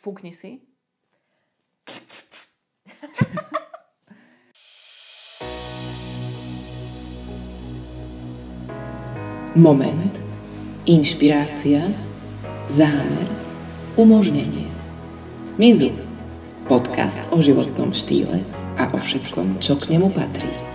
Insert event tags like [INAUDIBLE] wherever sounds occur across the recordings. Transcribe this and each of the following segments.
fúkni si. Moment, inšpirácia, zámer, umožnenie. Mizu. Podcast o životnom štýle a o všetkom, čo k nemu patrí.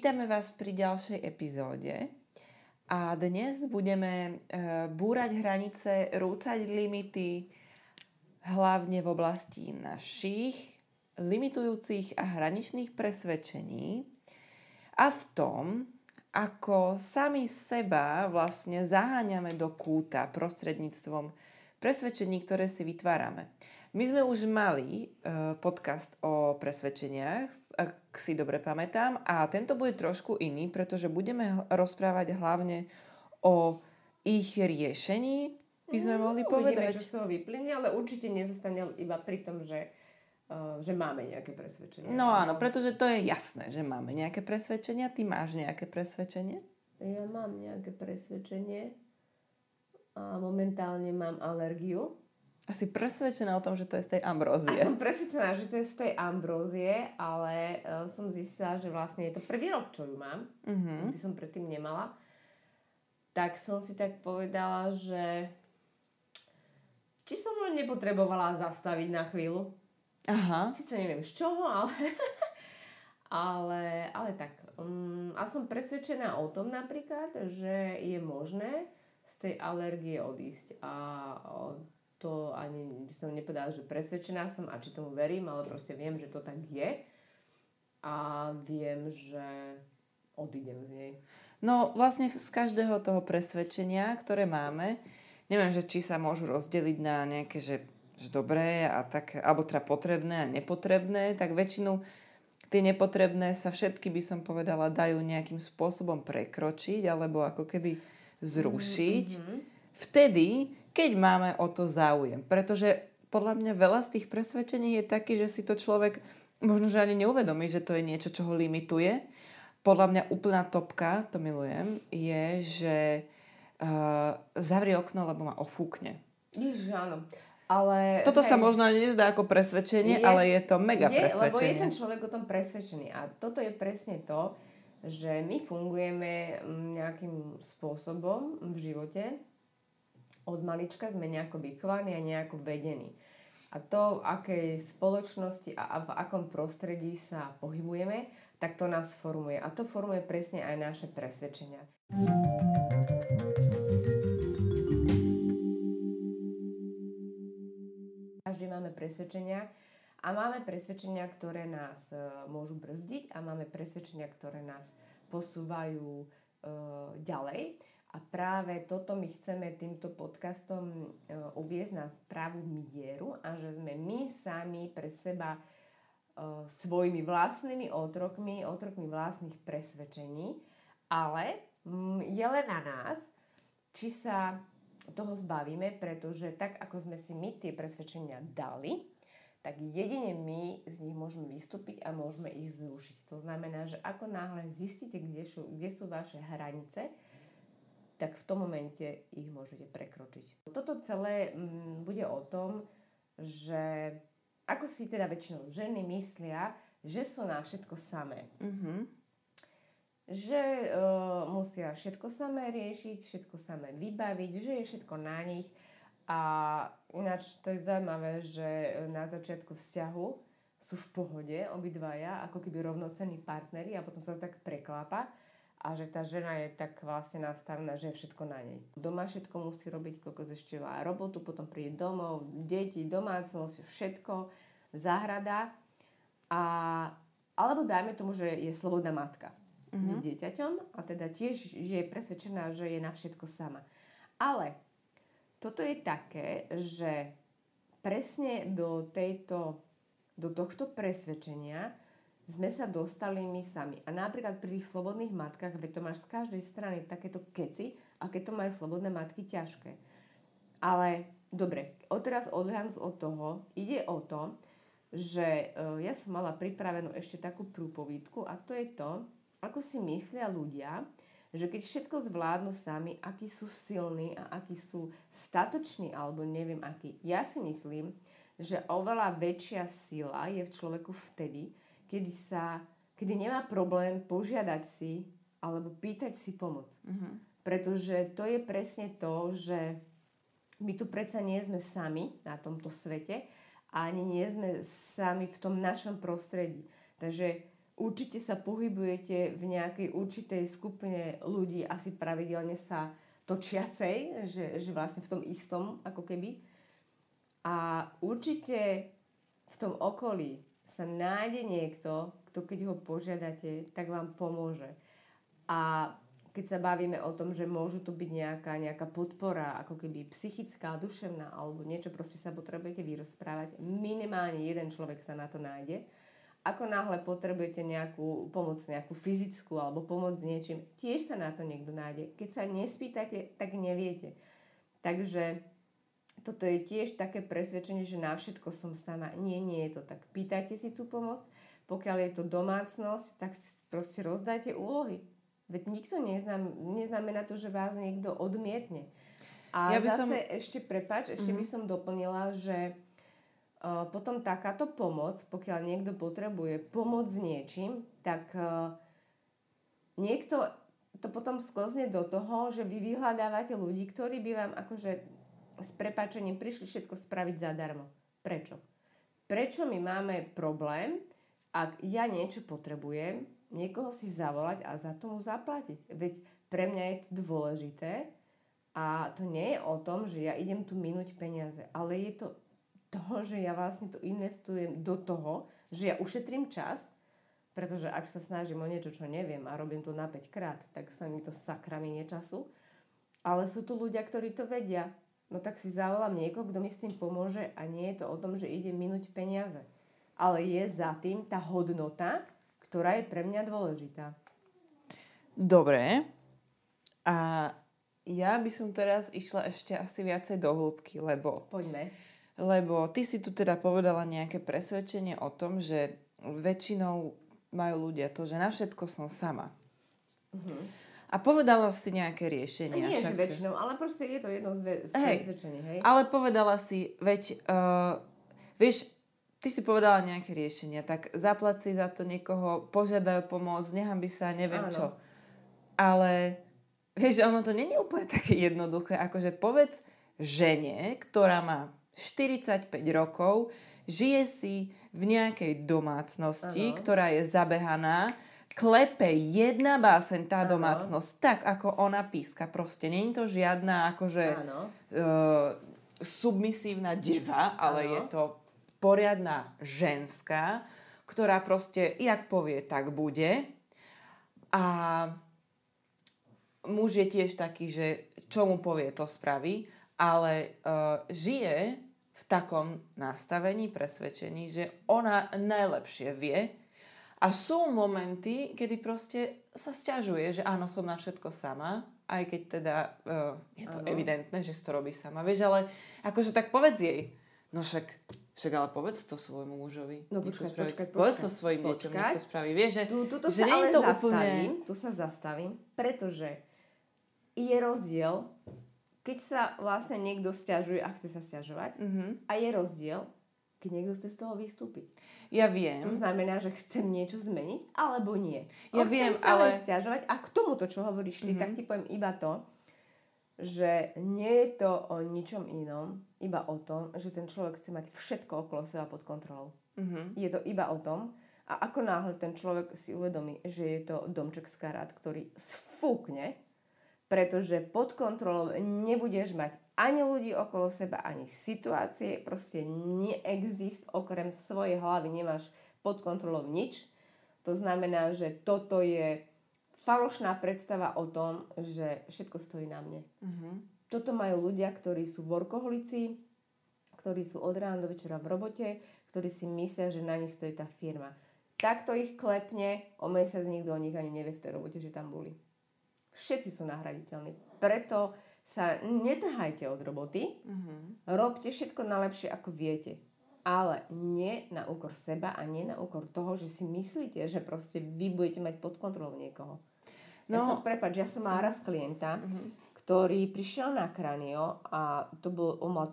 Vítame vás pri ďalšej epizóde. A dnes budeme e, búrať hranice, rúcať limity, hlavne v oblasti našich limitujúcich a hraničných presvedčení a v tom, ako sami seba vlastne zaháňame do kúta prostredníctvom presvedčení, ktoré si vytvárame. My sme už mali e, podcast o presvedčeniach, ak si dobre pamätám, a tento bude trošku iný, pretože budeme rozprávať hlavne o ich riešení, by sme mohli No, Uvidíme, povedať. čo z toho vyplynie, ale určite nezostane iba pri tom, že, uh, že máme nejaké presvedčenie. No áno, pretože to je jasné, že máme nejaké presvedčenia. Ty máš nejaké presvedčenie? Ja mám nejaké presvedčenie a momentálne mám alergiu. A si presvedčená o tom, že to je z tej A ambrózie. som presvedčená, že to je z tej ambrózie, ale uh, som zistila, že vlastne je to prvý rok, čo ju mám. Mhm. Nikdy som predtým nemala. Tak som si tak povedala, že či som len nepotrebovala zastaviť na chvíľu. Aha. Sice neviem z čoho, ale, [LAUGHS] ale, ale tak. Um, a som presvedčená o tom napríklad, že je možné z tej alergie odísť. A o, to ani som nepovedala, že presvedčená som a či tomu verím, ale proste viem, že to tak je. A viem, že odídem z nej. No vlastne z každého toho presvedčenia, ktoré máme, neviem, že či sa môžu rozdeliť na nejaké, že, že dobré a tak, alebo teda potrebné a nepotrebné, tak väčšinu tie nepotrebné sa všetky, by som povedala, dajú nejakým spôsobom prekročiť alebo ako keby zrušiť. Mhm. Vtedy, keď máme o to záujem. Pretože podľa mňa veľa z tých presvedčení je taký, že si to človek možno, že ani neuvedomí, že to je niečo, čo ho limituje. Podľa mňa úplná topka, to milujem, je, že uh, zavrie okno, lebo ma ofúkne. Ježiš, áno. Ale, Toto sa hej, možno ani nezdá ako presvedčenie, Je- ale je to mega je, Lebo je presvedčenie. ten človek o tom presvedčený. A toto je presne to, že my fungujeme nejakým spôsobom v živote. Od malička sme nejako vychovaní a nejako vedení. A to, v akej spoločnosti a v akom prostredí sa pohybujeme, tak to nás formuje. A to formuje presne aj naše presvedčenia. Každý máme presvedčenia a máme presvedčenia, ktoré nás e, môžu brzdiť a máme presvedčenia, ktoré nás posúvajú e, ďalej. A práve toto my chceme týmto podcastom e, uviezť na správnu mieru a že sme my sami pre seba e, svojimi vlastnými otrokmi, otrokmi vlastných presvedčení, ale mm, je len na nás, či sa toho zbavíme, pretože tak, ako sme si my tie presvedčenia dali, tak jedine my z nich môžeme vystúpiť a môžeme ich zrušiť. To znamená, že ako náhle zistíte, kde sú, kde sú vaše hranice, tak v tom momente ich môžete prekročiť. Toto celé mm, bude o tom, že ako si teda väčšinou ženy myslia, že sú na všetko samé Mhm. že uh, musia všetko samé riešiť, všetko samé vybaviť, že je všetko na nich. A ináč to je zaujímavé, že na začiatku vzťahu sú v pohode obidvaja, ako keby rovnocenní partneri a potom sa to tak preklápa a že tá žena je tak vlastne nastavená, že je všetko na nej. Doma všetko musí robiť, koľko ešte má robotu, potom príde domov, deti, domácnosť, všetko, záhrada a alebo dajme tomu, že je slobodná matka s dieťaťom a teda tiež je presvedčená, že je na všetko sama. Ale toto je také, že presne do, tejto, do tohto presvedčenia sme sa dostali my sami. A napríklad pri tých slobodných matkách, veď to máš z každej strany takéto keci, a keď to majú slobodné matky ťažké. Ale dobre, odteraz odhľadnúť od toho, ide o to, že uh, ja som mala pripravenú ešte takú prúpovídku a to je to, ako si myslia ľudia, že keď všetko zvládnu sami, akí sú silní a akí sú statoční alebo neviem akí. Ja si myslím, že oveľa väčšia sila je v človeku vtedy, kedy sa, kedy nemá problém požiadať si alebo pýtať si pomoc. Mm-hmm. Pretože to je presne to, že my tu predsa nie sme sami na tomto svete a ani nie sme sami v tom našom prostredí. Takže určite sa pohybujete v nejakej určitej skupine ľudí, asi pravidelne sa točiacej, že, že vlastne v tom istom, ako keby. A určite v tom okolí sa nájde niekto, kto keď ho požiadate, tak vám pomôže. A keď sa bavíme o tom, že môžu tu byť nejaká, nejaká podpora, ako keby psychická, duševná, alebo niečo, proste sa potrebujete vyrozprávať, minimálne jeden človek sa na to nájde. Ako náhle potrebujete nejakú pomoc, nejakú fyzickú alebo pomoc s niečím, tiež sa na to niekto nájde. Keď sa nespýtate, tak neviete. Takže toto je tiež také presvedčenie, že na všetko som sama. Nie, nie je to tak. Pýtajte si tú pomoc, pokiaľ je to domácnosť, tak proste rozdajte úlohy Veď nikto neznam, neznamená to, že vás niekto odmietne. A ja by zase som... ešte, prepač, ešte mm-hmm. by som doplnila, že uh, potom takáto pomoc, pokiaľ niekto potrebuje pomoc s niečím, tak uh, niekto to potom sklzne do toho, že vy vyhľadávate ľudí, ktorí by vám akože s prepačením prišli všetko spraviť zadarmo. Prečo? Prečo my máme problém, ak ja niečo potrebujem, niekoho si zavolať a za tomu zaplatiť. Veď pre mňa je to dôležité a to nie je o tom, že ja idem tu minúť peniaze, ale je to toho, že ja vlastne to investujem do toho, že ja ušetrím čas, pretože ak sa snažím o niečo, čo neviem a robím to na 5 krát, tak sa mi to sakra minie času. Ale sú tu ľudia, ktorí to vedia. No tak si zavolám niekoho, kto mi s tým pomôže a nie je to o tom, že ide minúť peniaze. Ale je za tým tá hodnota, ktorá je pre mňa dôležitá. Dobre. A ja by som teraz išla ešte asi viacej do hĺbky, lebo... Poďme. Lebo ty si tu teda povedala nejaké presvedčenie o tom, že väčšinou majú ľudia to, že na všetko som sama. Uh-huh. A povedala si nejaké riešenia. Nie, však... že väčšinou, ale proste je to jedno z, ve- z hej, presvedčení, hej? Ale povedala si, veď, uh, vieš, ty si povedala nejaké riešenia, tak zaplať si za to niekoho, požiadajú pomoc, nechám by sa, neviem Áno. čo. Ale vieš, ono to není úplne také jednoduché, akože povedz žene, ktorá má 45 rokov, žije si v nejakej domácnosti, ano. ktorá je zabehaná, klepe jedna báseň tá ano. domácnosť, tak ako ona píska. Proste není to žiadna akože uh, submisívna deva, ale ano. je to poriadna ženská, ktorá proste, jak povie, tak bude. A muž je tiež taký, že čo mu povie, to spraví, ale uh, žije v takom nastavení, presvedčení, že ona najlepšie vie a sú momenty, kedy proste sa stiažuje, že áno, som na všetko sama, aj keď teda uh, je to ano. evidentné, že si to robí sama. Vieš, ale akože tak povedz jej, no však však ale povedz to svojmu mužovi. No počkaj, počkaj, počkaj. Povedz to svojim deťom, nech to spraví. Vieš, že, tu, tuto že sa ale to zastavím, úplne... tu sa zastavím, pretože je rozdiel, keď sa vlastne niekto stiažuje a chce sa stiažovať mm-hmm. a je rozdiel, keď niekto chce z toho vystúpiť. Ja viem. To znamená, že chcem niečo zmeniť, alebo nie. Ja viem, sa ale... stiažovať a k tomuto, čo hovoríš ty, mm-hmm. tak ti poviem iba to, že nie je to o ničom inom, iba o tom, že ten človek chce mať všetko okolo seba pod kontrolou. Mm-hmm. Je to iba o tom, a ako náhle ten človek si uvedomí, že je to domček z karát, ktorý sfúkne, pretože pod kontrolou nebudeš mať ani ľudí okolo seba, ani situácie, proste neexist, okrem svojej hlavy nemáš pod kontrolou nič. To znamená, že toto je falošná predstava o tom, že všetko stojí na mne. Uh-huh. Toto majú ľudia, ktorí sú workoholici, ktorí sú od rána do večera v robote, ktorí si myslia, že na nich stojí tá firma. Takto ich klepne, o mesiac nikto o nich ani nevie v tej robote, že tam boli. Všetci sú nahraditeľní. Preto sa netrhajte od roboty, Mhm. robte všetko najlepšie, ako viete. Ale nie na úkor seba a nie na úkor toho, že si myslíte, že proste vy budete mať pod kontrolou niekoho. No. Ja som, prepáč, ja som mala raz klienta, ktorý prišiel na kranio a to bol, on mal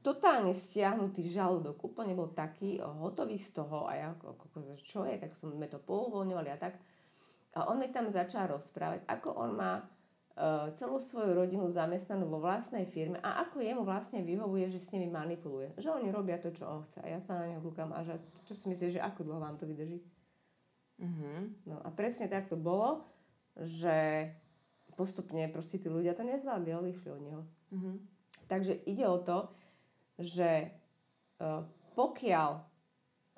totálne stiahnutý žalúdok, úplne bol taký hotový z toho a ja, čo je, tak sme to pouvoľňovali a tak. A on mi tam začal rozprávať, ako on má celú svoju rodinu zamestnanú vo vlastnej firme a ako jemu vlastne vyhovuje, že s nimi manipuluje. Že oni robia to, čo on chce. A ja sa na neho kúkam a že čo si myslíš, že ako dlho vám to vydrží? Mhm. No a presne tak to bolo, že postupne proste tí ľudia to nezvládli, odišli od neho. Mhm. Takže ide o to, že uh, pokiaľ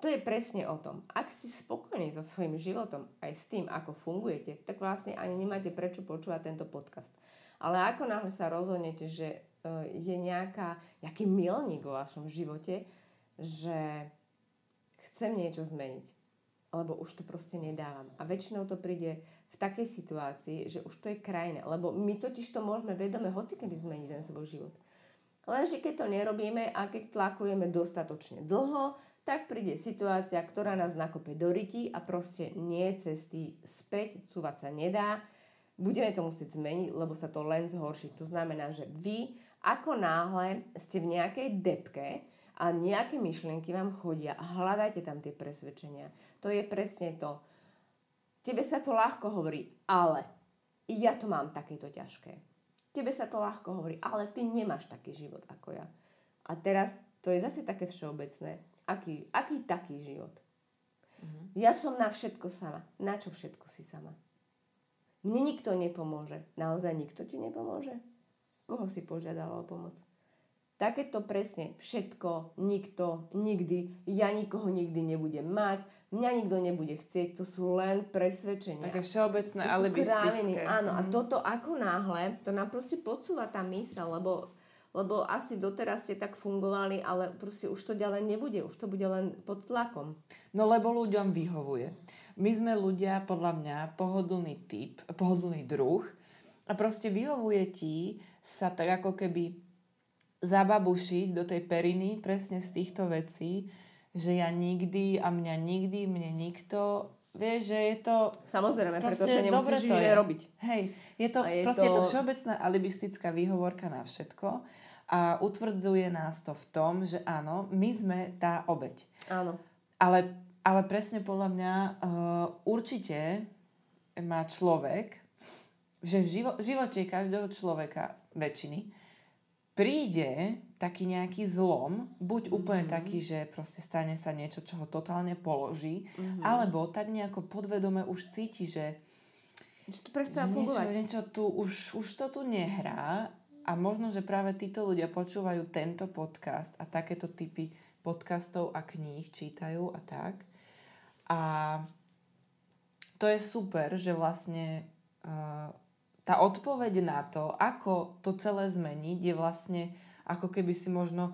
to je presne o tom. Ak ste spokojní so svojím životom, aj s tým, ako fungujete, tak vlastne ani nemáte prečo počúvať tento podcast. Ale ako náhle sa rozhodnete, že uh, je nejaká, nejaký milník vo vašom živote, že chcem niečo zmeniť, alebo už to proste nedávam. A väčšinou to príde v takej situácii, že už to je krajné, lebo my totiž to môžeme vedome hocikedy zmeniť ten svoj život. Lenže keď to nerobíme a keď tlakujeme dostatočne dlho, tak príde situácia, ktorá nás nakope do ryti a proste nie cesty späť, cúvať sa nedá. Budeme to musieť zmeniť, lebo sa to len zhorší. To znamená, že vy ako náhle ste v nejakej depke a nejaké myšlienky vám chodia hľadajte tam tie presvedčenia. To je presne to. Tebe sa to ľahko hovorí, ale ja to mám takéto ťažké. Tebe sa to ľahko hovorí, ale ty nemáš taký život ako ja. A teraz to je zase také všeobecné. Aký, aký taký život? Ja som na všetko sama. Na čo všetko si sama? Mne nikto nepomôže. Naozaj nikto ti nepomôže? Koho si požiadala o pomoc? Takéto presne všetko, nikto, nikdy, ja nikoho nikdy nebudem mať, mňa nikto nebude chcieť, to sú len presvedčenia. Také všeobecné, kráviny, áno. A Mhm. toto ako náhle, to nám proste podsúva tá mysl, lebo, lebo asi doteraz ste tak fungovali, ale proste už to ďalej nebude, už to bude len pod tlakom. No lebo ľuďom vyhovuje. My sme ľudia, podľa mňa, pohodlný typ, pohodlný druh a proste vyhovuje ti sa tak ako keby zababušiť do tej periny presne z týchto vecí, že ja nikdy a mňa nikdy, mne nikto, vieš, že je to... Samozrejme, pretože nemusíš to je. robiť. Hej, je to, A je proste je to to- všeobecná alibistická výhovorka na všetko a utvrdzuje nás to v tom, že áno, my sme tá obeď. Áno. Ale, ale presne podľa mňa uh, určite má človek, že v živo, živote každého človeka, väčšiny, príde taký nejaký zlom, buď úplne Mhm. taký, že proste stane sa niečo, čo ho totálne položí, Mhm. alebo tak nejako podvedome už cíti, že, Že to prestáva niečo, niečo tu, už, už to tu nehrá a možno, že práve títo ľudia počúvajú tento podcast a takéto typy podcastov a kníh čítajú a tak. A to je super, že vlastne uh, tá odpoveď na to, ako to celé zmeniť, je vlastne ako keby si možno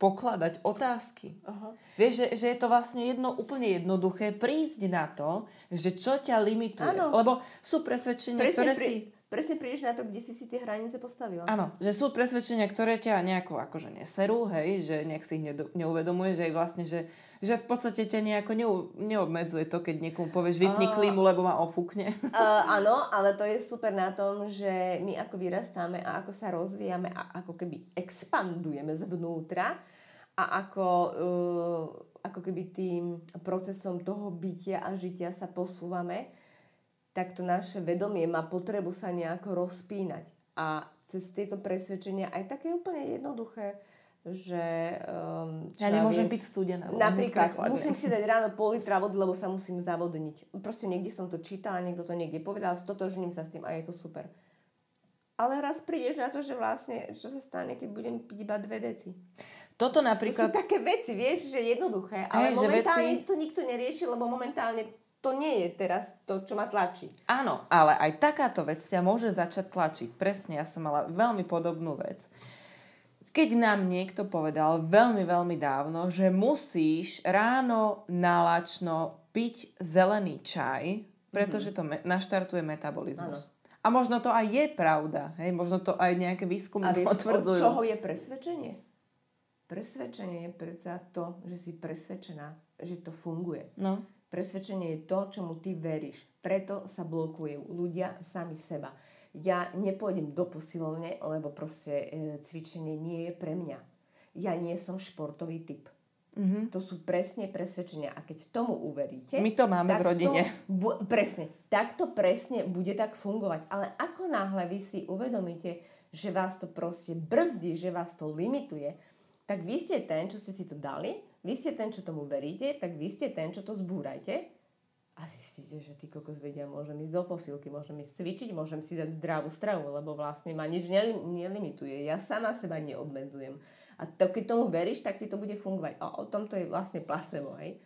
pokladať otázky. Aha. Vieš, že, že je to vlastne jedno úplne jednoduché prísť na to, že čo ťa limituje. Áno. Lebo sú presvedčenia, ktoré Presne, pri, si... presne prídeš na to, kde si si tie hranice postavila. Áno, že sú presvedčenia, ktoré ťa nejako akože neserú, hej, že nejak si ich neuvedomuje, že aj vlastne, že, že v podstate ťa nejako neobmedzuje to, keď niekomu povieš vypni Á. klímu, lebo ma ofúkne. [LAUGHS] Uh, áno, ale to je super na tom, že my ako vyrastáme a ako sa rozvíjame a ako keby expandujeme zvnútra a ako, uh, ako keby tým procesom toho bytia a žitia sa posúvame, tak to naše vedomie má potrebu sa nejako rozpínať. A cez tieto presvedčenia aj také úplne jednoduché, že... Um, Ja nemôžem viem, piť studené. lebo Napríklad, musím si dať ráno pol litra vody, lebo sa musím zavodniť. Proste niekde som to čítala, niekto to niekde povedal, stotožním sa s tým a je to super. Ale raz prídeš na to, že vlastne, čo sa stane, keď budem piť iba dve deci. Toto To sú napríklad... také veci, vieš, že jednoduché, ale Hej, momentálne veci- to nikto nerieši, lebo momentálne to nie je teraz to, čo ma tlačí. Áno, ale aj takáto vec ťa môže začať tlačiť. Presne, ja som mala veľmi podobnú vec. Keď nám niekto povedal veľmi, veľmi dávno, že musíš ráno nalačno piť zelený čaj, pretože to me- naštartuje metabolizmus. A možno to aj je pravda. Hej? Možno to aj nejaké výskumy A vieš, potvrdzujú. čoho je presvedčenie? Presvedčenie je predsa to, že si presvedčená, že to funguje. No. Presvedčenie je to, čomu ty veríš. Preto sa blokujú ľudia sami seba. Ja nepôjdem do posilovne, lebo proste e, cvičenie nie je pre mňa. Ja nie som športový typ. Mm-hmm. To sú presne presvedčenia. A keď tomu uveríte... My to máme v rodine. Bu- presne. Takto presne bude tak fungovať. Ale ako náhle vy si uvedomíte, že vás to proste brzdí, že vás to limituje, tak vy ste ten, čo ste si to dali, vy ste ten, čo tomu veríte, tak vy ste ten, čo to zbúrajte a zistíte, že ty kokos vedia, môžem ísť do posilky, môžem ísť cvičiť, môžem si dať zdravú stravu, lebo vlastne ma nič nelimituje. Ja sama seba neobmedzujem. A to, keď tomu veríš, tak ti to bude fungovať. A o tom to je vlastne placebo, hej?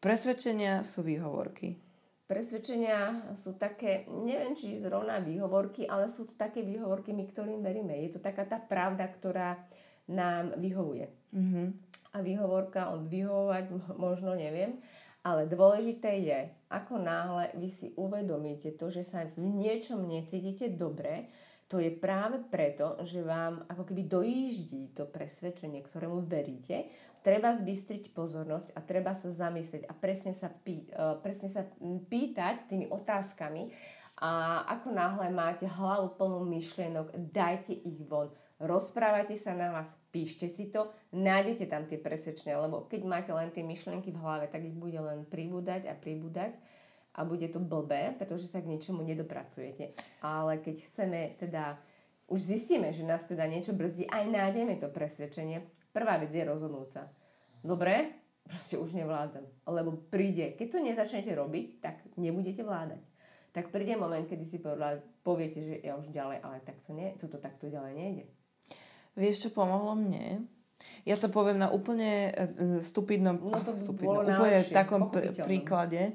Presvedčenia sú výhovorky. Presvedčenia sú také, neviem, či zrovna výhovorky, ale sú to také výhovorky, my ktorým veríme. Je to taká tá pravda, ktorá nám vyhovuje. Mm-hmm. A vyhovorka od vyhovovať možno neviem, ale dôležité je, ako náhle vy si uvedomíte to, že sa v niečom necítite dobre, to je práve preto, že vám ako keby dojíždí to presvedčenie, ktorému veríte. Treba zbystriť pozornosť a treba sa zamyslieť a presne sa, pý, uh, presne sa pýtať tými otázkami. A ako náhle máte hlavu plnú myšlienok, dajte ich von rozprávajte sa na vás, píšte si to, nájdete tam tie presvedčenia, lebo keď máte len tie myšlienky v hlave, tak ich bude len pribúdať a pribúdať a bude to blbé, pretože sa k ničomu nedopracujete. Ale keď chceme teda, už zistíme, že nás teda niečo brzdí, aj nájdeme to presvedčenie, prvá vec je rozhodnúť sa. Dobre, proste už nevládzam. Lebo príde, keď to nezačnete robiť, tak nebudete vládať. Tak príde moment, kedy si poviete, že ja už ďalej, ale takto nie, toto takto ďalej nejde. Vieš, čo pomohlo mne? Ja to poviem na úplne e, stupidnom, no to stupidnom úplne takom pr- príklade,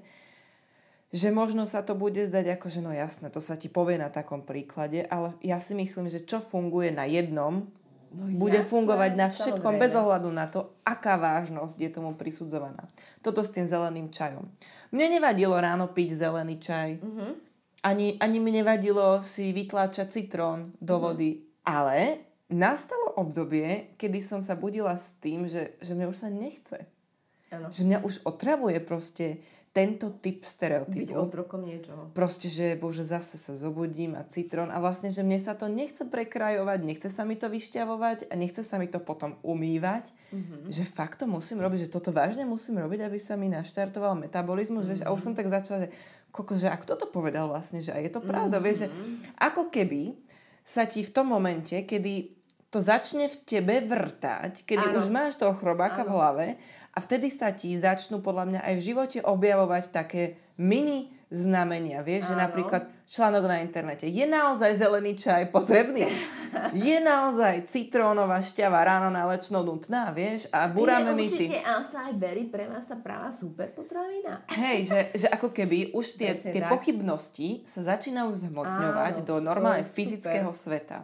že možno sa to bude zdať ako, že no jasné, to sa ti povie na takom príklade, ale ja si myslím, že čo funguje na jednom, no, bude jasné, fungovať na všetkom samozrejme. bez ohľadu na to, aká vážnosť je tomu prisudzovaná. Toto s tým zeleným čajom. Mne nevadilo ráno piť zelený čaj. Mm-hmm. Ani, ani mi nevadilo si vytláčať citrón do mm-hmm. vody. Ale nastalo obdobie, kedy som sa budila s tým, že, že mne už sa nechce. Ano. Že mňa už otravuje proste tento typ stereotypu. Byť otrokom niečoho. Proste, že bože, zase sa zobudím a citrón a vlastne, že mne sa to nechce prekrajovať, nechce sa mi to vyšťavovať a nechce sa mi to potom umývať. Mm-hmm. Že fakt to musím robiť, že toto vážne musím robiť, aby sa mi naštartoval metabolizmus. Mm-hmm. Vieš, a už som tak začala, že koko, že ak toto povedal vlastne, že aj je to pravda. Mm-hmm. Vieš, že ako keby sa ti v tom momente, kedy to začne v tebe vrtať, kedy ano. už máš toho chrobáka ano. v hlave a vtedy sa ti začnú podľa mňa aj v živote objavovať také mini znamenia. Vieš, ano. že napríklad článok na internete. Je naozaj zelený čaj potrebný? [LAUGHS] Je naozaj citrónová šťava ráno na lečno nutná, vieš? A buráme my ty. Určite berry pre vás tá práva super potravina. Hej, že, že ako keby už tie, tie pochybnosti sa začínajú zhmotňovať Áno, do normálne fyzického sveta.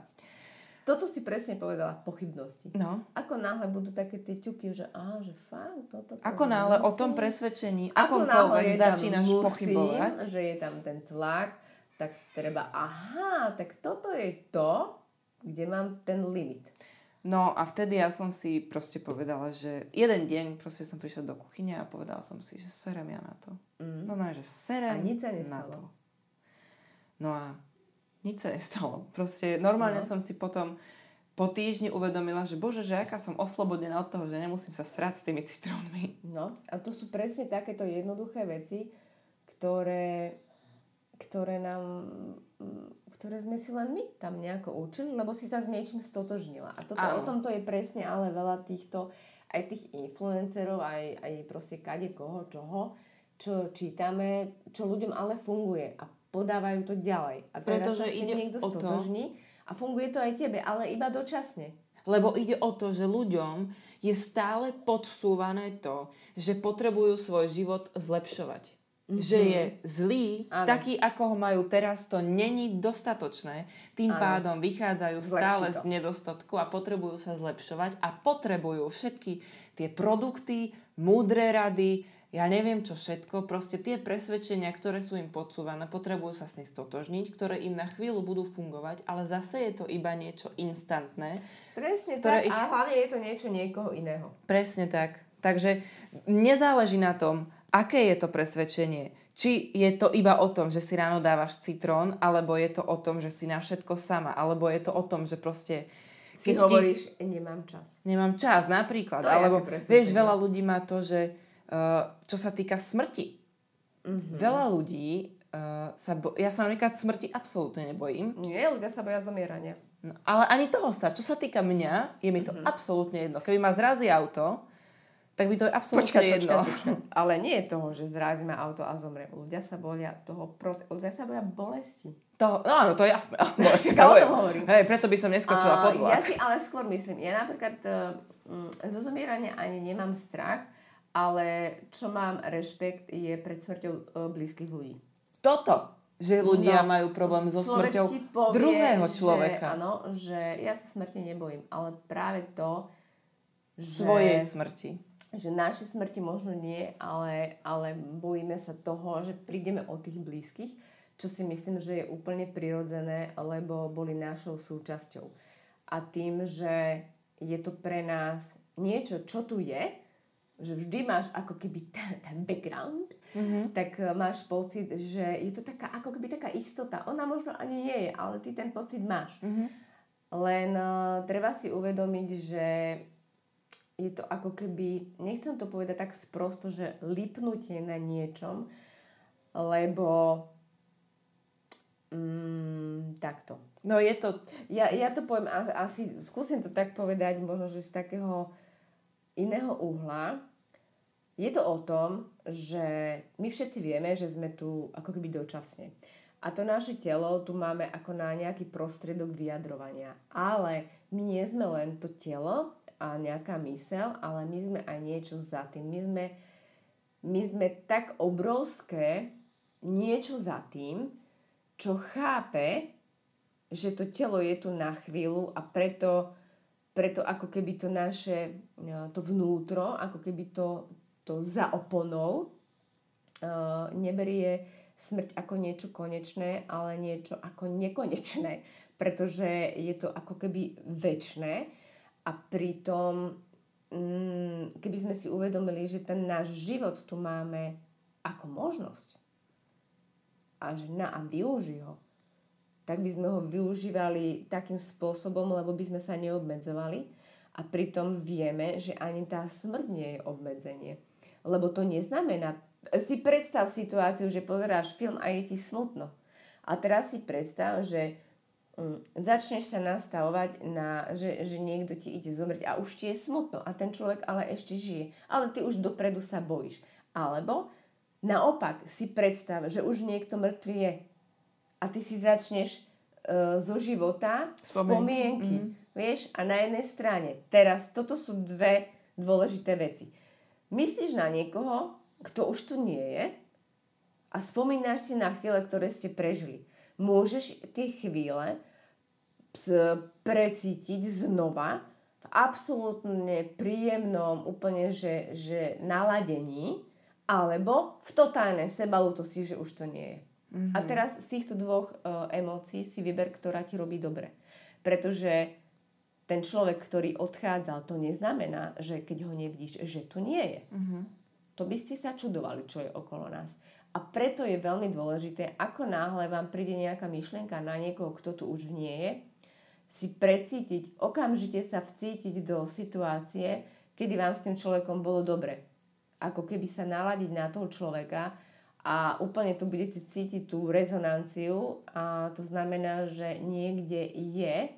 Toto si presne povedala, pochybnosti. No. Ako náhle budú také tie ťuky, že á, že fakt, toto... To ako náhle o tom presvedčení, akomkoľvek začínaš musím, pochybovať. že je tam ten tlak, tak treba, aha, tak toto je to, kde mám ten limit. No a vtedy ja som si proste povedala, že jeden deň proste som prišla do kuchyne a povedala som si, že serem ja na to. Mm. No že serem a nič sa na to. No a nič sa nestalo. Proste normálne no. som si potom po týždni uvedomila, že bože, že aká som oslobodená od toho, že nemusím sa srať s tými citrónmi. No a to sú presne takéto jednoduché veci, ktoré, ktoré nám ktoré sme si len my tam nejako učili, lebo si sa s niečím stotožnila. A toto, o tomto je presne ale veľa týchto aj tých influencerov, aj, aj proste kade koho, čoho, čo čítame, čo ľuďom ale funguje. A podávajú to ďalej. A teraz Pretože sa ide niekto stotožní a funguje to aj tebe, ale iba dočasne. Lebo ide o to, že ľuďom je stále podsúvané to, že potrebujú svoj život zlepšovať. Mm-hmm. Že je zlý, ano. taký ako ho majú teraz, to není dostatočné. Tým ano. pádom vychádzajú Zlepší stále to. z nedostatku a potrebujú sa zlepšovať a potrebujú všetky tie produkty, múdre rady, ja neviem čo všetko, proste tie presvedčenia, ktoré sú im podsúvané, potrebujú sa s nimi stotožniť, ktoré im na chvíľu budú fungovať, ale zase je to iba niečo instantné. Presne tak, ich... a hlavne je to niečo niekoho iného. Presne tak. Takže nezáleží na tom, aké je to presvedčenie. Či je to iba o tom, že si ráno dávaš citrón, alebo je to o tom, že si na všetko sama, alebo je to o tom, že proste si hovoríš, ti... nemám čas. Nemám čas, napríklad. To alebo vieš, veľa ľudí má to, že čo sa týka smrti. Mm-hmm. Veľa ľudí uh, sa... Bo- ja sa napríklad smrti absolútne nebojím. Nie, ľudia sa boja zomierania. No, ale ani toho sa. Čo sa týka mňa, je mi to mm-hmm. absolútne jedno. Keby ma zrazí auto, tak by to je absolútne počkať, jedno. Počkať, počkať. Ale nie je toho, že zrazí ma auto a zomrem. Ľudia sa boja toho... Prote- ľudia sa boja bolesti. To, no áno, to je [LAUGHS] jasné. Bolesti sa hovorím. Hej, preto by som neskočila pod vlak. Ja si ale skôr myslím, ja napríklad uh, zo zomierania ani nemám strach, ale čo mám rešpekt je pred smrťou uh, blízkych ľudí. Toto, že ľudia no, majú problém so smrťou povie, druhého človeka. Že, áno, že ja sa smrti nebojím, ale práve to, že... Svojej smrti. Že naše smrti možno nie, ale, ale bojíme sa toho, že prídeme o tých blízkych, čo si myslím, že je úplne prirodzené, lebo boli našou súčasťou. A tým, že je to pre nás niečo, čo tu je, že vždy máš ako keby ten, ten background, mm-hmm. tak eh, máš pocit, že je to taká ako keby taká istota. Ona možno ani nie je, ale ty ten pocit máš. Mm-hmm. Len uh, treba si uvedomiť, že je to ako keby, nechcem to povedať tak sprosto, že lipnutie na niečom, lebo mm, takto. No je to... Ja, ja to poviem asi, skúsim to tak povedať, možno, že z takého iného uhla, je to o tom, že my všetci vieme, že sme tu ako keby dočasne. A to naše telo tu máme ako na nejaký prostriedok vyjadrovania. Ale my nie sme len to telo a nejaká mysel, ale my sme aj niečo za tým. My sme, my sme tak obrovské niečo za tým, čo chápe, že to telo je tu na chvíľu a preto preto ako keby to naše, e, to vnútro, ako keby to, to za oponou uh, neberie smrť ako niečo konečné, ale niečo ako nekonečné, pretože je to ako keby väčné a pritom mm, keby sme si uvedomili, že ten náš život tu máme ako možnosť a že na a využij ho, tak by sme ho využívali takým spôsobom, lebo by sme sa neobmedzovali a pritom vieme, že ani tá smrť nie je obmedzenie. Lebo to neznamená, si predstav situáciu, že pozeráš film a je ti smutno. A teraz si predstav, že um, začneš sa nastavovať na, že, že niekto ti ide zomrieť a už ti je smutno a ten človek ale ešte žije. Ale ty už dopredu sa bojíš. Alebo naopak si predstav, že už niekto mŕtvy je a ty si začneš uh, zo života spomienky. Mm-hmm. Vieš, a na jednej strane, teraz toto sú dve dôležité veci. Myslíš na niekoho, kto už tu nie je a spomínaš si na chvíle, ktoré ste prežili. Môžeš tie chvíle precítiť znova v absolútne príjemnom úplne, že, že naladení alebo v totálnej sebalutosti, že už to nie je. Mm-hmm. A teraz z týchto dvoch uh, emócií si vyber, ktorá ti robí dobre. Pretože ten človek, ktorý odchádzal, to neznamená, že keď ho nevidíš, že tu nie je. Mm-hmm. To by ste sa čudovali, čo je okolo nás. A preto je veľmi dôležité, ako náhle vám príde nejaká myšlienka na niekoho, kto tu už nie je, si precítiť, okamžite sa vcítiť do situácie, kedy vám s tým človekom bolo dobre. Ako keby sa naladiť na toho človeka, a úplne tu budete cítiť tú rezonanciu a to znamená, že niekde je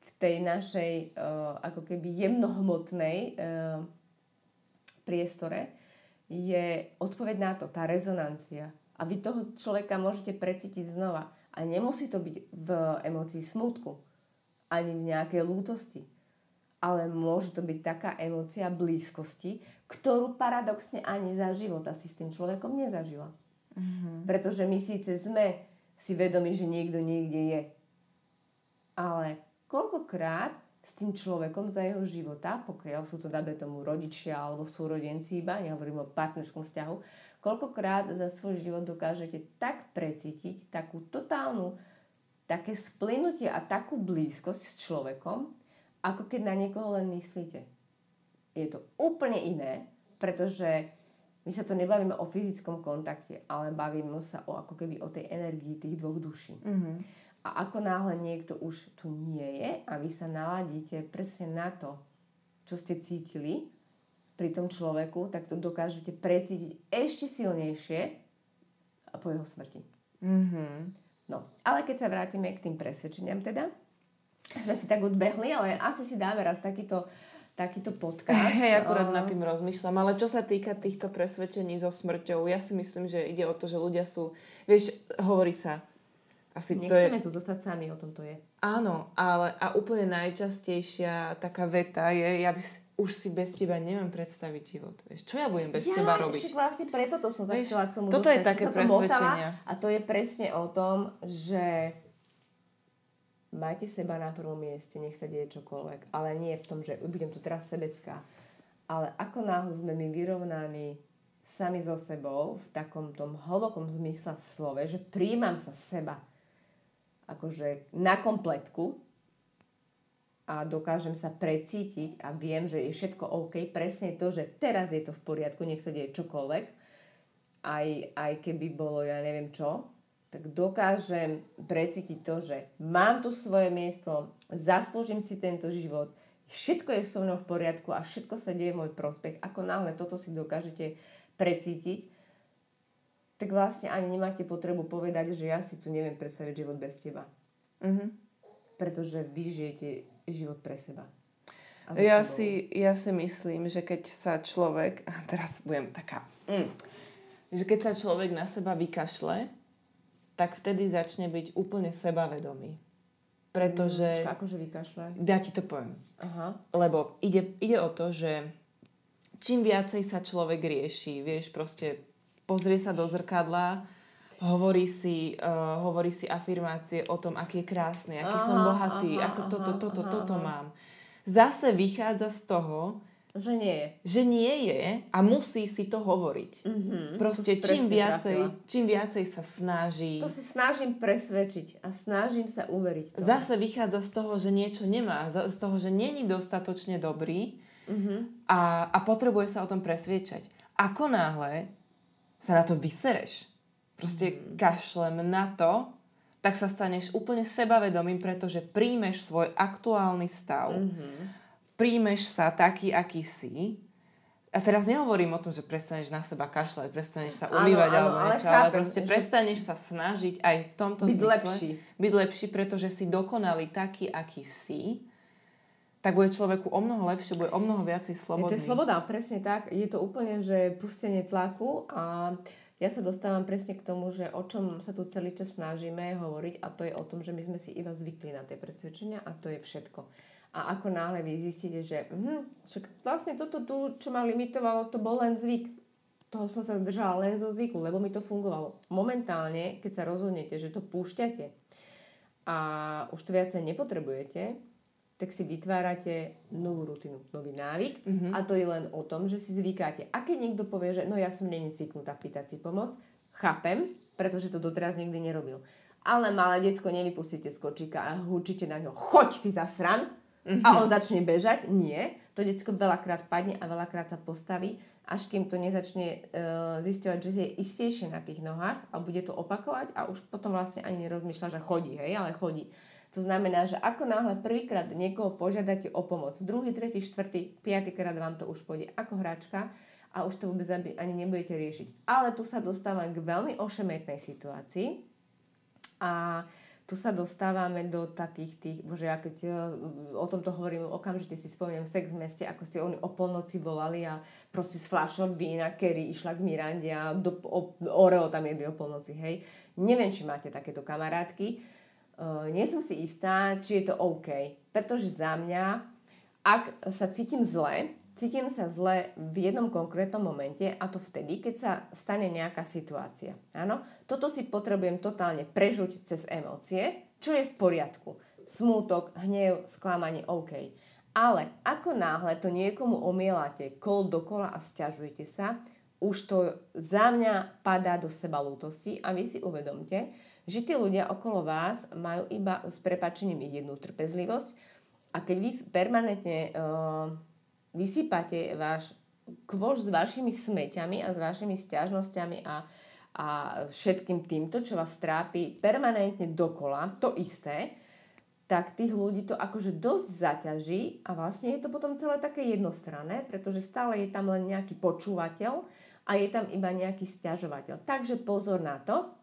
v tej našej uh, ako keby jemnohmotnej uh, priestore je odpoveď na to, tá rezonancia. A vy toho človeka môžete precítiť znova. A nemusí to byť v emócii smutku, ani v nejakej lútosti. Ale môže to byť taká emócia blízkosti, ktorú paradoxne ani za života si s tým človekom nezažila. Mm-hmm. Pretože my síce sme si vedomi, že niekto niekde je. Ale koľkokrát s tým človekom za jeho života, pokiaľ sú to, dáme tomu, rodičia alebo súrodenci iba, nehovorím o partnerskom vzťahu, koľkokrát za svoj život dokážete tak precítiť takú totálnu, také splynutie a takú blízkosť s človekom, ako keď na niekoho len myslíte. Je to úplne iné, pretože my sa to nebavíme o fyzickom kontakte, ale bavíme sa o ako keby o tej energii tých dvoch duší. Mm-hmm. A ako náhle niekto už tu nie je a vy sa naladíte presne na to, čo ste cítili pri tom človeku, tak to dokážete precítiť ešte silnejšie po jeho smrti. Mm-hmm. No, ale keď sa vrátime k tým presvedčeniam teda, sme si tak odbehli, ale asi si dáme raz takýto takýto [LAUGHS] podcast. Hej, akurát nad tým rozmýšľam. Ale čo sa týka týchto presvedčení so smrťou, ja si myslím, že ide o to, že ľudia sú... Vieš, hovorí sa, asi Nechceme to je... tu zostať sami, o tom to je. Áno, ale a úplne najčastejšia taká veta je, ja by si, už si bez teba neviem predstaviť život. Vieš, čo ja budem bez ja, teba robiť? Však vlastne preto to som chcela k tomu Toto dostať, je také presvedčenia. A to je presne o tom, že majte seba na prvom mieste, nech sa deje čokoľvek. Ale nie v tom, že budem tu teraz sebecká. Ale ako náhle sme my vyrovnaní sami so sebou v takom tom hlbokom zmysle slove, že príjmam sa seba akože na kompletku a dokážem sa precítiť a viem, že je všetko OK, presne to, že teraz je to v poriadku, nech sa deje čokoľvek, aj, aj keby bolo ja neviem čo, tak dokážem precítiť to, že mám tu svoje miesto, zaslúžim si tento život, všetko je so mnou v poriadku a všetko sa deje v môj prospech. Ako náhle toto si dokážete precítiť, tak vlastne ani nemáte potrebu povedať, že ja si tu neviem predstaviť život bez teba. Mm-hmm. Pretože vy žijete život pre seba. Ja si, ja si myslím, že keď sa človek, a teraz budem taká, mm, že keď sa človek na seba vykašle, tak vtedy začne byť úplne sebavedomý. Pretože... Mm, akože vykašle? Ja ti to poviem. Aha. Lebo ide, ide o to, že čím viacej sa človek rieši, vieš, proste pozrie sa do zrkadla, hovorí si, uh, hovorí si afirmácie o tom, aký je krásny, aký aha, som bohatý, aha, ako toto, toto, aha, toto aha. mám. Zase vychádza z toho, že nie je. Že nie je a musí si to hovoriť. Mm-hmm, Proste čím viacej, čím viacej sa snaží. To si snažím presvedčiť a snažím sa uveriť. Tomu. Zase vychádza z toho, že niečo nemá, z toho, že není dostatočne dobrý mm-hmm. a, a potrebuje sa o tom presviečať. Ako náhle sa na to vysereš, proste mm. kašlem na to, tak sa staneš úplne sebavedomým, pretože príjmeš svoj aktuálny stav, mm-hmm. Príjmeš sa taký, aký si. A teraz nehovorím o tom, že prestaneš na seba kašľať, prestaneš sa umývať alebo niečo, ale, ale proste že... prestaneš sa snažiť aj v tomto byť zmysle lepší. byť lepší, pretože si dokonalý taký, aký si tak bude človeku o mnoho lepšie, bude o mnoho viacej slobodný. Je to je sloboda, presne tak. Je to úplne, že pustenie tlaku a ja sa dostávam presne k tomu, že o čom sa tu celý čas snažíme hovoriť a to je o tom, že my sme si iba zvykli na tie presvedčenia a to je všetko. A ako náhle vy zistíte, že hm, však vlastne toto tu, čo ma limitovalo, to bol len zvyk. Toho som sa zdržala len zo zvyku, lebo mi to fungovalo. Momentálne, keď sa rozhodnete, že to púšťate a už to viacej nepotrebujete, tak si vytvárate novú rutinu, nový návyk mm-hmm. a to je len o tom, že si zvykáte. A keď niekto povie, že no ja som není zvyknutá pýtať si pomoc, chápem, pretože to doteraz nikdy nerobil. Ale malé decko nevypustíte z kočíka a hučíte na ňo, choď ty zasran mm-hmm. a on začne bežať. Nie, to decko veľakrát padne a veľakrát sa postaví, až kým to nezačne uh, zisťovať, že je istejšie na tých nohách a bude to opakovať a už potom vlastne ani nerozmýšľa, že chodí, hej, ale chodí. To znamená, že ako náhle prvýkrát niekoho požiadate o pomoc, druhý, tretí, štvrtý, piatýkrát vám to už pôjde ako hračka a už to vôbec ani nebudete riešiť. Ale tu sa dostávam k veľmi ošemetnej situácii a tu sa dostávame do takých tých, bože, ja keď e, o tomto hovorím, okamžite si spomeniem sex v meste, ako ste oni o polnoci volali a proste s fľašou vína, Kerry išla k Mirande a do, o, Oreo tam jedli o polnoci, hej. Neviem, či máte takéto kamarátky, Uh, nie som si istá, či je to OK. Pretože za mňa, ak sa cítim zle, cítim sa zle v jednom konkrétnom momente a to vtedy, keď sa stane nejaká situácia. Áno, toto si potrebujem totálne prežuť cez emócie, čo je v poriadku. smútok, hnev, sklamanie, OK. Ale ako náhle to niekomu omielate kol dokola a stiažujete sa, už to za mňa padá do seba lútosti a vy si uvedomte, že tí ľudia okolo vás majú iba s prepačením jednu trpezlivosť a keď vy permanentne uh, vysypate váš kvoš s vašimi smeťami a s vašimi stiažnosťami a, a všetkým týmto, čo vás trápi permanentne dokola, to isté, tak tých ľudí to akože dosť zaťaží a vlastne je to potom celé také jednostranné, pretože stále je tam len nejaký počúvateľ a je tam iba nejaký stiažovateľ. Takže pozor na to.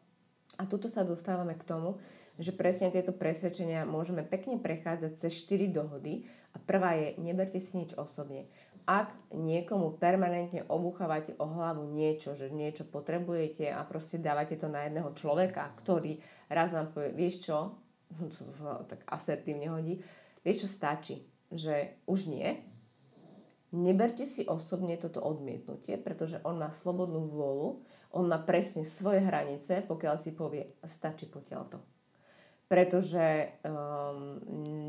A tuto sa dostávame k tomu, že presne tieto presvedčenia môžeme pekne prechádzať cez 4 dohody. A prvá je, neberte si nič osobne. Ak niekomu permanentne obúchávate o hlavu niečo, že niečo potrebujete a proste dávate to na jedného človeka, ktorý raz vám povie, vieš čo, [LAUGHS] to sa tak asertívne hodí, vieš čo stačí, že už nie, neberte si osobne toto odmietnutie, pretože on má slobodnú vôľu, on má presne svoje hranice, pokiaľ si povie, stačí potiaľ to. Pretože um,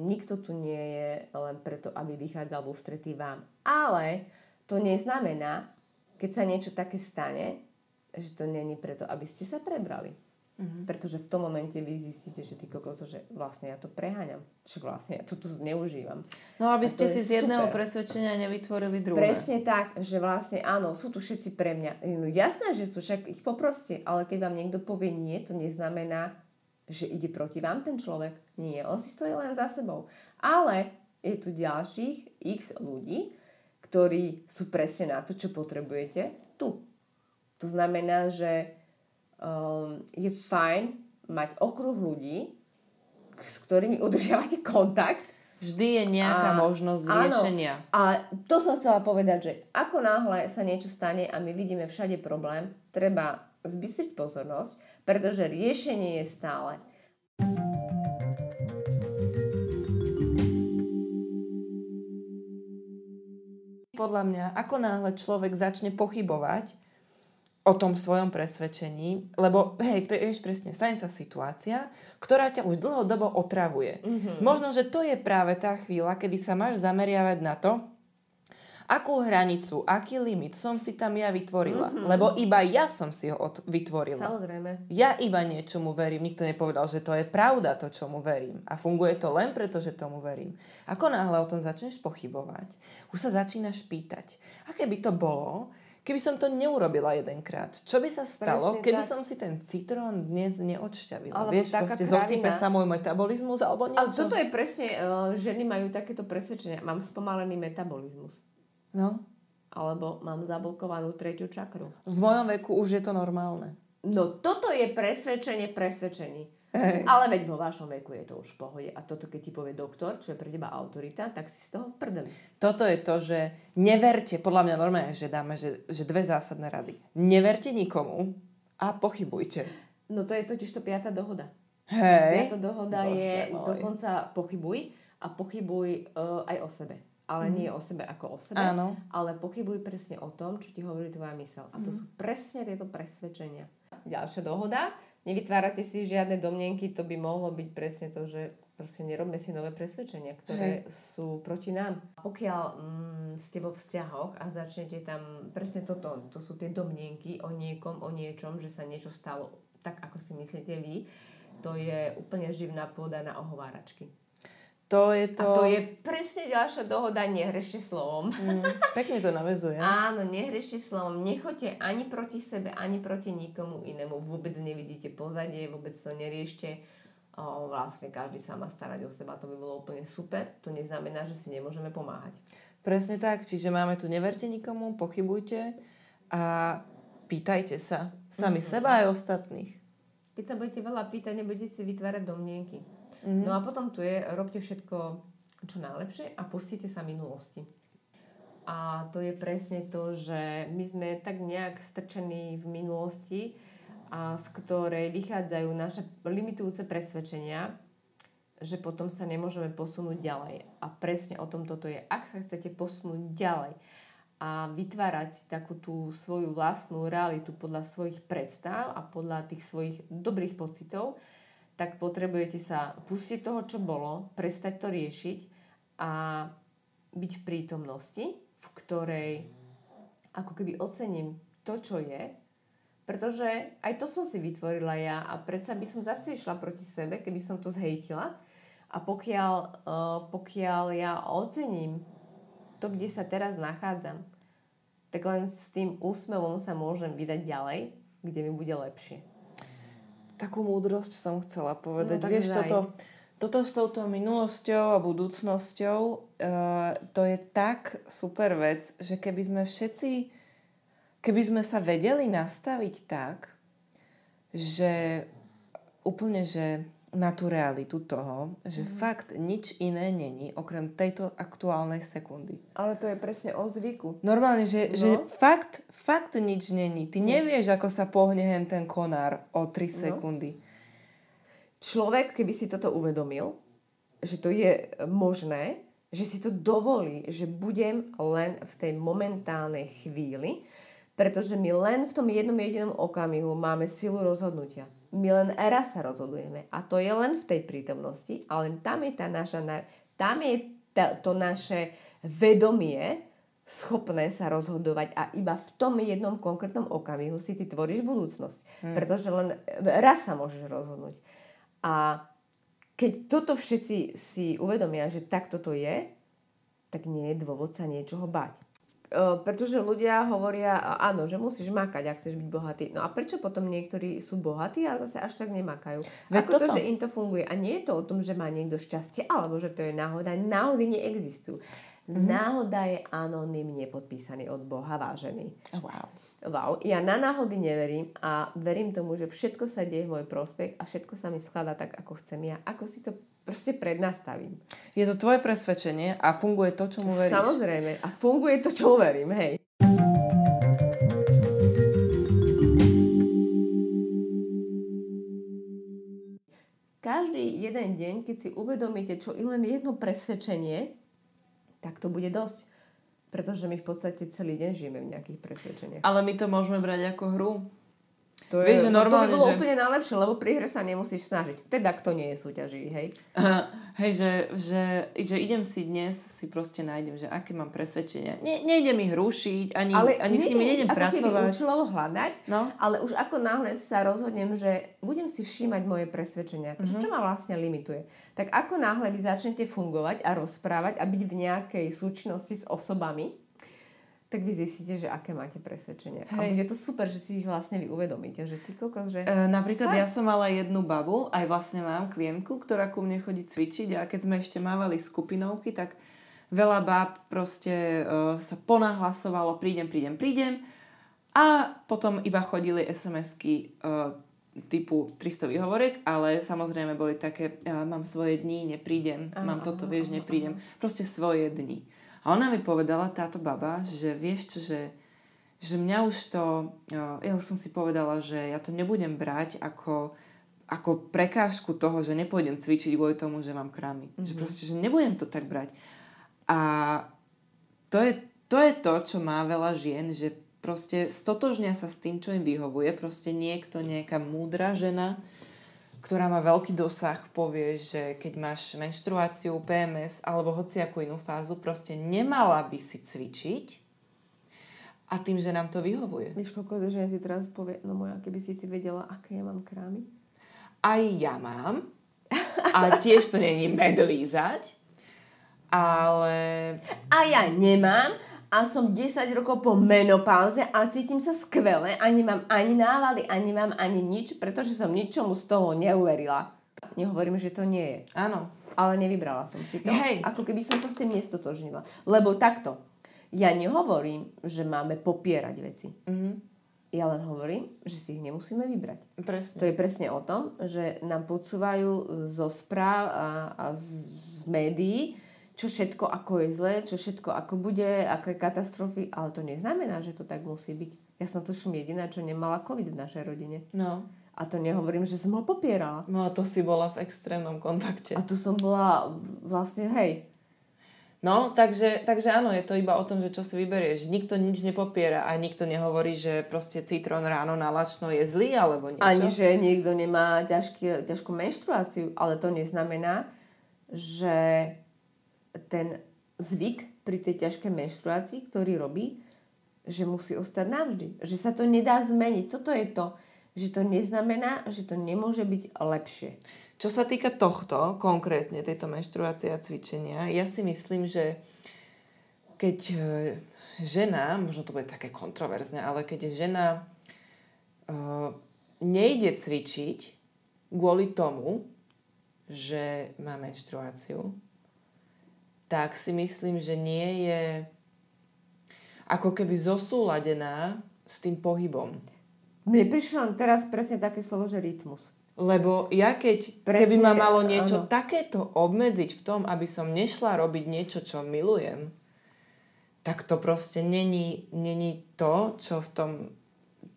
nikto tu nie je len preto, aby vychádzal v ústretí vám. Ale to neznamená, keď sa niečo také stane, že to není preto, aby ste sa prebrali. Mm-hmm. Pretože v tom momente vy zistíte, že ty kokos, že vlastne ja to preháňam. Však vlastne ja to tu zneužívam. No aby ste si z jedného super. presvedčenia nevytvorili druhé. Presne tak, že vlastne áno, sú tu všetci pre mňa. No jasné, že sú, však ich poproste, ale keď vám niekto povie nie, to neznamená, že ide proti vám ten človek. Nie, on si stojí len za sebou. Ale je tu ďalších x ľudí, ktorí sú presne na to, čo potrebujete tu. To znamená, že um, je fajn mať okruh ľudí, s ktorými udržiavate [LAUGHS] kontakt. Vždy je nejaká a, možnosť riešenia. A to som chcela povedať, že ako náhle sa niečo stane a my vidíme všade problém, treba zbystriť pozornosť, pretože riešenie je stále. Podľa mňa, ako náhle človek začne pochybovať, o tom svojom presvedčení, lebo hej, vieš presne, stane sa situácia, ktorá ťa už dlhodobo otravuje. Mm-hmm. Možno, že to je práve tá chvíľa, kedy sa máš zameriavať na to, akú hranicu, aký limit som si tam ja vytvorila. Mm-hmm. Lebo iba ja som si ho od- vytvorila. Samozrejme. Ja iba niečomu verím. Nikto nepovedal, že to je pravda, to, čomu verím. A funguje to len preto, že tomu verím. Ako náhle o tom začneš pochybovať, už sa začínaš pýtať. A keby to bolo, keby som to neurobila jedenkrát, čo by sa stalo, Presne keby tak. som si ten citrón dnes neodšťavila? Alebo Vieš, proste zosype sa môj metabolizmus alebo niečo? Ale toto je presne, uh, ženy majú takéto presvedčenie. Mám spomalený metabolizmus. No. Alebo mám zablokovanú tretiu čakru. V mojom veku už je to normálne. No toto je presvedčenie presvedčení. Ale veď vo vašom veku je to už v pohode. A toto, keď ti povie doktor, čo je pre teba autorita, tak si z toho vprdeli. Toto je to, že neverte, podľa mňa normálne, že dáme že, že dve zásadné rady. Neverte nikomu a pochybujte. No to je totiž to piata dohoda. Hej. Piata dohoda Bože je môj. dokonca pochybuj a pochybuj uh, aj o sebe. Ale mm. nie o sebe ako o sebe, Áno. ale pochybuj presne o tom, čo ti hovorí tvoja mysel. A to mm. sú presne tieto presvedčenia. Ďalšia dohoda nevytvárate si žiadne domnenky, to by mohlo byť presne to, že proste nerobme si nové presvedčenia, ktoré Hej. sú proti nám. Pokiaľ mm, ste vo vzťahoch a začnete tam presne toto, to sú tie domnienky o niekom, o niečom, že sa niečo stalo tak, ako si myslíte vy, to je úplne živná pôda na ohováračky. To je to... A to je presne ďalšia dohoda, nehrešte slovom. Mm, pekne to navezuje. [LAUGHS] Áno, nehrešte slovom. Nechoďte ani proti sebe, ani proti nikomu inému. Vôbec nevidíte pozadie, vôbec to neriešte. O, vlastne každý sa má starať o seba, to by bolo úplne super. To neznamená, že si nemôžeme pomáhať. Presne tak, čiže máme tu neverte nikomu, pochybujte a pýtajte sa sami mm-hmm. seba aj ostatných. Keď sa budete veľa pýtať, nebudete si vytvárať domnienky. Mm-hmm. No a potom tu je, robte všetko čo najlepšie a pustite sa minulosti. A to je presne to, že my sme tak nejak strčení v minulosti, a z ktorej vychádzajú naše limitujúce presvedčenia, že potom sa nemôžeme posunúť ďalej. A presne o tom toto je. Ak sa chcete posunúť ďalej a vytvárať takú tú svoju vlastnú realitu podľa svojich predstav a podľa tých svojich dobrých pocitov, tak potrebujete sa pustiť toho, čo bolo, prestať to riešiť a byť v prítomnosti, v ktorej ako keby ocením to, čo je, pretože aj to som si vytvorila ja a predsa by som zase išla proti sebe, keby som to zhejtila. A pokiaľ, uh, pokiaľ ja ocením to, kde sa teraz nachádzam, tak len s tým úsmevom sa môžem vydať ďalej, kde mi bude lepšie. Takú múdrosť som chcela povedať. No, Vieš, daj. toto, toto s touto minulosťou a budúcnosťou, uh, to je tak super vec, že keby sme všetci, keby sme sa vedeli nastaviť tak, že úplne, že na tú realitu toho, že Mhm. fakt nič iné není, okrem tejto aktuálnej sekundy. Ale to je presne o zvyku. Normálne, že, No. že fakt, fakt nič není. Ty nevieš, ako sa pohne hen ten konár o 3 No. sekundy. Človek, keby si toto uvedomil, že to je možné, že si to dovolí, že budem len v tej momentálnej chvíli, pretože my len v tom jednom jedinom okamihu máme silu rozhodnutia. My len raz sa rozhodujeme a to je len v tej prítomnosti a len tam je tá naša, na- tam je tá, to naše vedomie schopné sa rozhodovať a iba v tom jednom konkrétnom okamihu si ty tvoríš budúcnosť. Pretože len raz sa môžeš rozhodnúť. A keď toto všetci si uvedomia, že takto to je, tak nie je dôvod sa niečoho bať. Pretože ľudia hovoria, áno, že musíš makať, ak chceš byť bohatý. No a prečo potom niektorí sú bohatí a zase až tak nemakajú? Veď Ako to, toto. že im to funguje. A nie je to o tom, že má niekto šťastie, alebo že to je náhoda. Náhody neexistujú. Mhm. Náhoda je anonymne podpísaný od Boha, vážený. Oh, wow. Wow, ja na náhody neverím a verím tomu, že všetko sa deje v môj prospech a všetko sa mi skladá tak, ako chcem ja. Ako si to proste prednastavím. Je to tvoje presvedčenie a funguje to, čomu veríš. Samozrejme. A funguje to, čo verím, hej. Každý jeden deň, keď si uvedomíte, čo i len jedno presvedčenie, tak to bude dosť. Pretože my v podstate celý deň žijeme v nejakých presvedčeniach. Ale my to môžeme brať ako hru. To, Vieš, že to by normálne, bolo že- úplne najlepšie, lebo pri hre sa nemusíš snažiť. Teda kto nie je súťaživý, hej? Hej, že, že, že idem si dnes, si proste nájdem, že aké mám presvedčenia. Ne, nejde mi ich rušiť, ani, ani s nimi nejdem ako pracovať. účelovo hľadať, No. ale už ako náhle sa rozhodnem, že budem si všímať moje presvedčenia, Mhm. čo ma vlastne limituje. Tak ako náhle vy začnete fungovať a rozprávať a byť v nejakej súčinnosti s osobami, tak vy zistíte, že aké máte presvedčenia. A Hej. bude to super, že si ich vlastne vy uvedomíte, že ty kokos, že... E, napríklad ja som mala jednu babu, aj vlastne mám klientku, ktorá ku mne chodí cvičiť a keď sme ešte mávali skupinovky, tak veľa báb proste e, sa ponahlasovalo, prídem, prídem, prídem a potom iba chodili SMS-ky e, typu 300 výhovorek, ale samozrejme boli také, e, mám svoje dni, neprídem, Aha, mám toto, aha, vieš, aha, neprídem. Proste svoje dni. A ona mi povedala, táto baba, že vieš čo, že že mňa už to, uh, ja už som si povedala, že ja to nebudem brať ako, ako prekážku toho, že nepôjdem cvičiť kvôli tomu, že mám krámy. Mm-hmm. Že proste, že nebudem to tak brať. A to je, to je to, čo má veľa žien, že proste stotožnia sa s tým, čo im vyhovuje. Proste niekto, nejaká múdra žena, ktorá má veľký dosah, povie, že keď máš menštruáciu, PMS alebo hociakú inú fázu, proste nemala by si cvičiť a tým, že nám to vyhovuje. Víš, koľko žien si teraz povie, no moja, keby si ty vedela, aké ja mám krámy. Aj ja mám. A tiež to není med lízať. Ale A ja nemám a som 10 rokov po menopauze a cítim sa skvele a nemám ani návady a nemám ani nič, pretože som ničomu z toho neuverila. Nehovorím, že to nie je, áno. ale nevybrala som si to. Hej. Ako keby som sa s tým nestotožnila. Lebo takto, ja nehovorím, že máme popierať veci. Mhm. Ja len hovorím, že si ich nemusíme vybrať. Presne. To je presne o tom, že nám podsúvajú zo správ a, a z, z médií, čo všetko ako je zlé, čo všetko ako bude, aké katastrofy, ale to neznamená, že to tak musí byť. Ja som tuším jediná, čo nemala COVID v našej rodine. No. A to nehovorím, že som ho popierala. No a to si bola v extrémnom kontakte. A tu som bola vlastne, hej, No, takže, takže áno, je to iba o tom, že čo si vyberieš. Nikto nič nepopiera a nikto nehovorí, že proste citrón ráno na lačno je zlý alebo niečo. Ani, že niekto nemá ťažký, ťažkú menštruáciu, ale to neznamená, že ten zvyk pri tej ťažkej menštruácii, ktorý robí, že musí ostať navždy. Že sa to nedá zmeniť. Toto je to, že to neznamená, že to nemôže byť lepšie. Čo sa týka tohto, konkrétne tejto menštruácie a cvičenia, ja si myslím, že keď e, žena, možno to bude také kontroverzne, ale keď žena uh, nejde cvičiť kvôli tomu, že má menštruáciu, tak si myslím, že nie je ako keby zosúladená s tým pohybom. Mne prišlo teraz presne také slovo, že rytmus. Lebo ja keď, Presne, keby ma malo niečo áno. takéto obmedziť v tom, aby som nešla robiť niečo, čo milujem, tak to proste není, není to, čo v tom,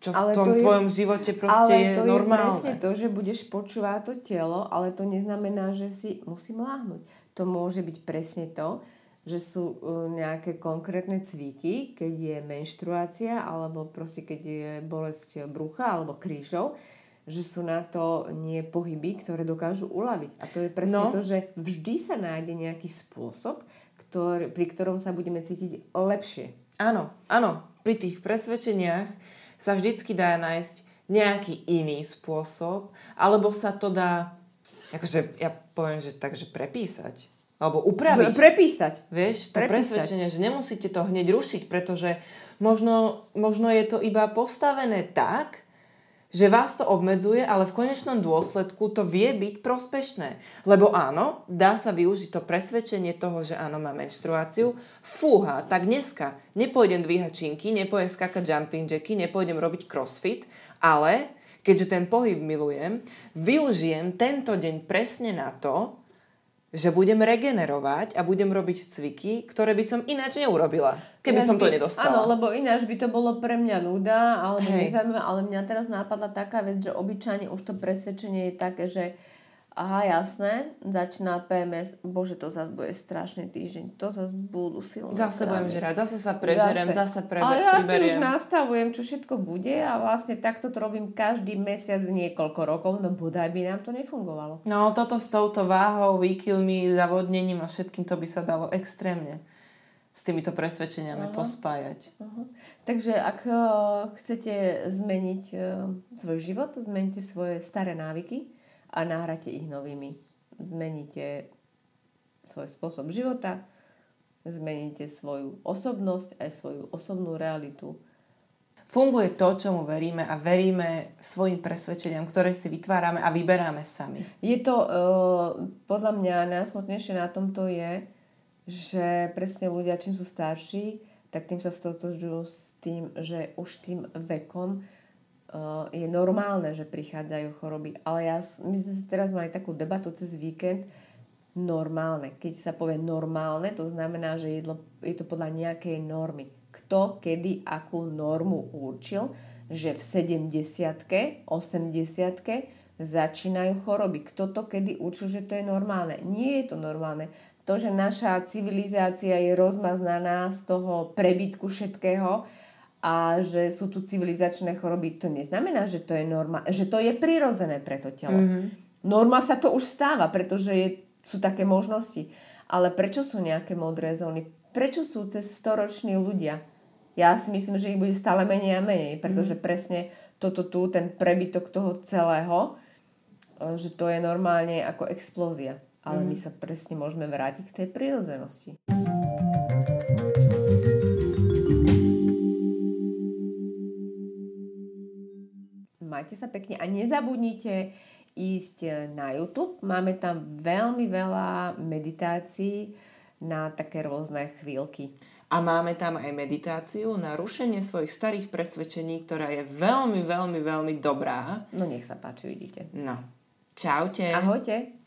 čo ale v tom to tvojom je, živote proste ale je to normálne. Ale to je presne to, že budeš počúvať to telo, ale to neznamená, že si musím láhnuť. To môže byť presne to, že sú uh, nejaké konkrétne cviky, keď je menštruácia, alebo proste keď je bolesť brucha alebo krížov, že sú na to nie pohyby, ktoré dokážu uľaviť. A to je presne no. to, že vždy sa nájde nejaký spôsob, ktorý, pri ktorom sa budeme cítiť lepšie. Áno, áno. Pri tých presvedčeniach sa vždycky dá nájsť nejaký iný spôsob, alebo sa to dá, akože ja poviem, že takže prepísať. Alebo upraviť. Prepísať. Vieš, to prepísať. presvedčenie, že nemusíte to hneď rušiť, pretože možno, možno je to iba postavené tak, že vás to obmedzuje, ale v konečnom dôsledku to vie byť prospešné. Lebo áno, dá sa využiť to presvedčenie toho, že áno, má menštruáciu. Fúha, tak dneska nepôjdem dvíhať činky, nepôjdem skakať jumping jacky, nepôjdem robiť crossfit, ale keďže ten pohyb milujem, využijem tento deň presne na to, že budem regenerovať a budem robiť cviky, ktoré by som ináč neurobila, keby ináč som to by, nedostala. Áno, lebo ináč by to bolo pre mňa nuda, alebo nezaujímavé, ale mňa teraz napadla taká vec, že obyčajne už to presvedčenie je také, že Aha, jasné, začína PMS, bože, to zase bude strašný týždeň, to zase budú silné Zase budem žrať, zase sa prežerem, zase, zase preber, A ja priberiem. si už nastavujem, čo všetko bude a vlastne takto to robím každý mesiac niekoľko rokov, no bodaj by nám to nefungovalo. No toto s touto váhou, výkylmi, zavodnením a všetkým to by sa dalo extrémne s týmito presvedčeniami uh-huh. pospájať. Uh-huh. Takže ak uh, chcete zmeniť uh, svoj život, zmente svoje staré návyky, a nahráte ich novými. Zmeníte svoj spôsob života, zmeníte svoju osobnosť aj svoju osobnú realitu. Funguje to, čomu veríme a veríme svojim presvedčeniam, ktoré si vytvárame a vyberáme sami. Je to, uh, podľa mňa, najsmutnejšie na tomto je, že presne ľudia, čím sú starší, tak tým sa stotožujú s tým, že už tým vekom je normálne, že prichádzajú choroby. Ale ja, my sme teraz mali takú debatu cez víkend, normálne. Keď sa povie normálne, to znamená, že jedlo, je to podľa nejakej normy. Kto, kedy, akú normu určil, že v 70 80 začínajú choroby. Kto to kedy určil, že to je normálne? Nie je to normálne. To, že naša civilizácia je rozmaznaná z toho prebytku všetkého, a že sú tu civilizačné choroby, to neznamená, že to je norma, že to je prirodzené pre to telo. Mm-hmm. Norma sa to už stáva, pretože je, sú také možnosti. Ale prečo sú nejaké modré zóny? Prečo sú cez storoční ľudia? Ja si myslím, že ich bude stále menej a menej, pretože mm-hmm. presne toto tu, ten prebytok toho celého, e, že to je normálne ako explózia. Ale mm-hmm. my sa presne môžeme vrátiť k tej prírodzenosti. Majte sa pekne a nezabudnite ísť na YouTube. Máme tam veľmi veľa meditácií na také rôzne chvíľky. A máme tam aj meditáciu na rušenie svojich starých presvedčení, ktorá je veľmi, veľmi, veľmi dobrá. No nech sa páči, vidíte. No. Čaute. Ahojte.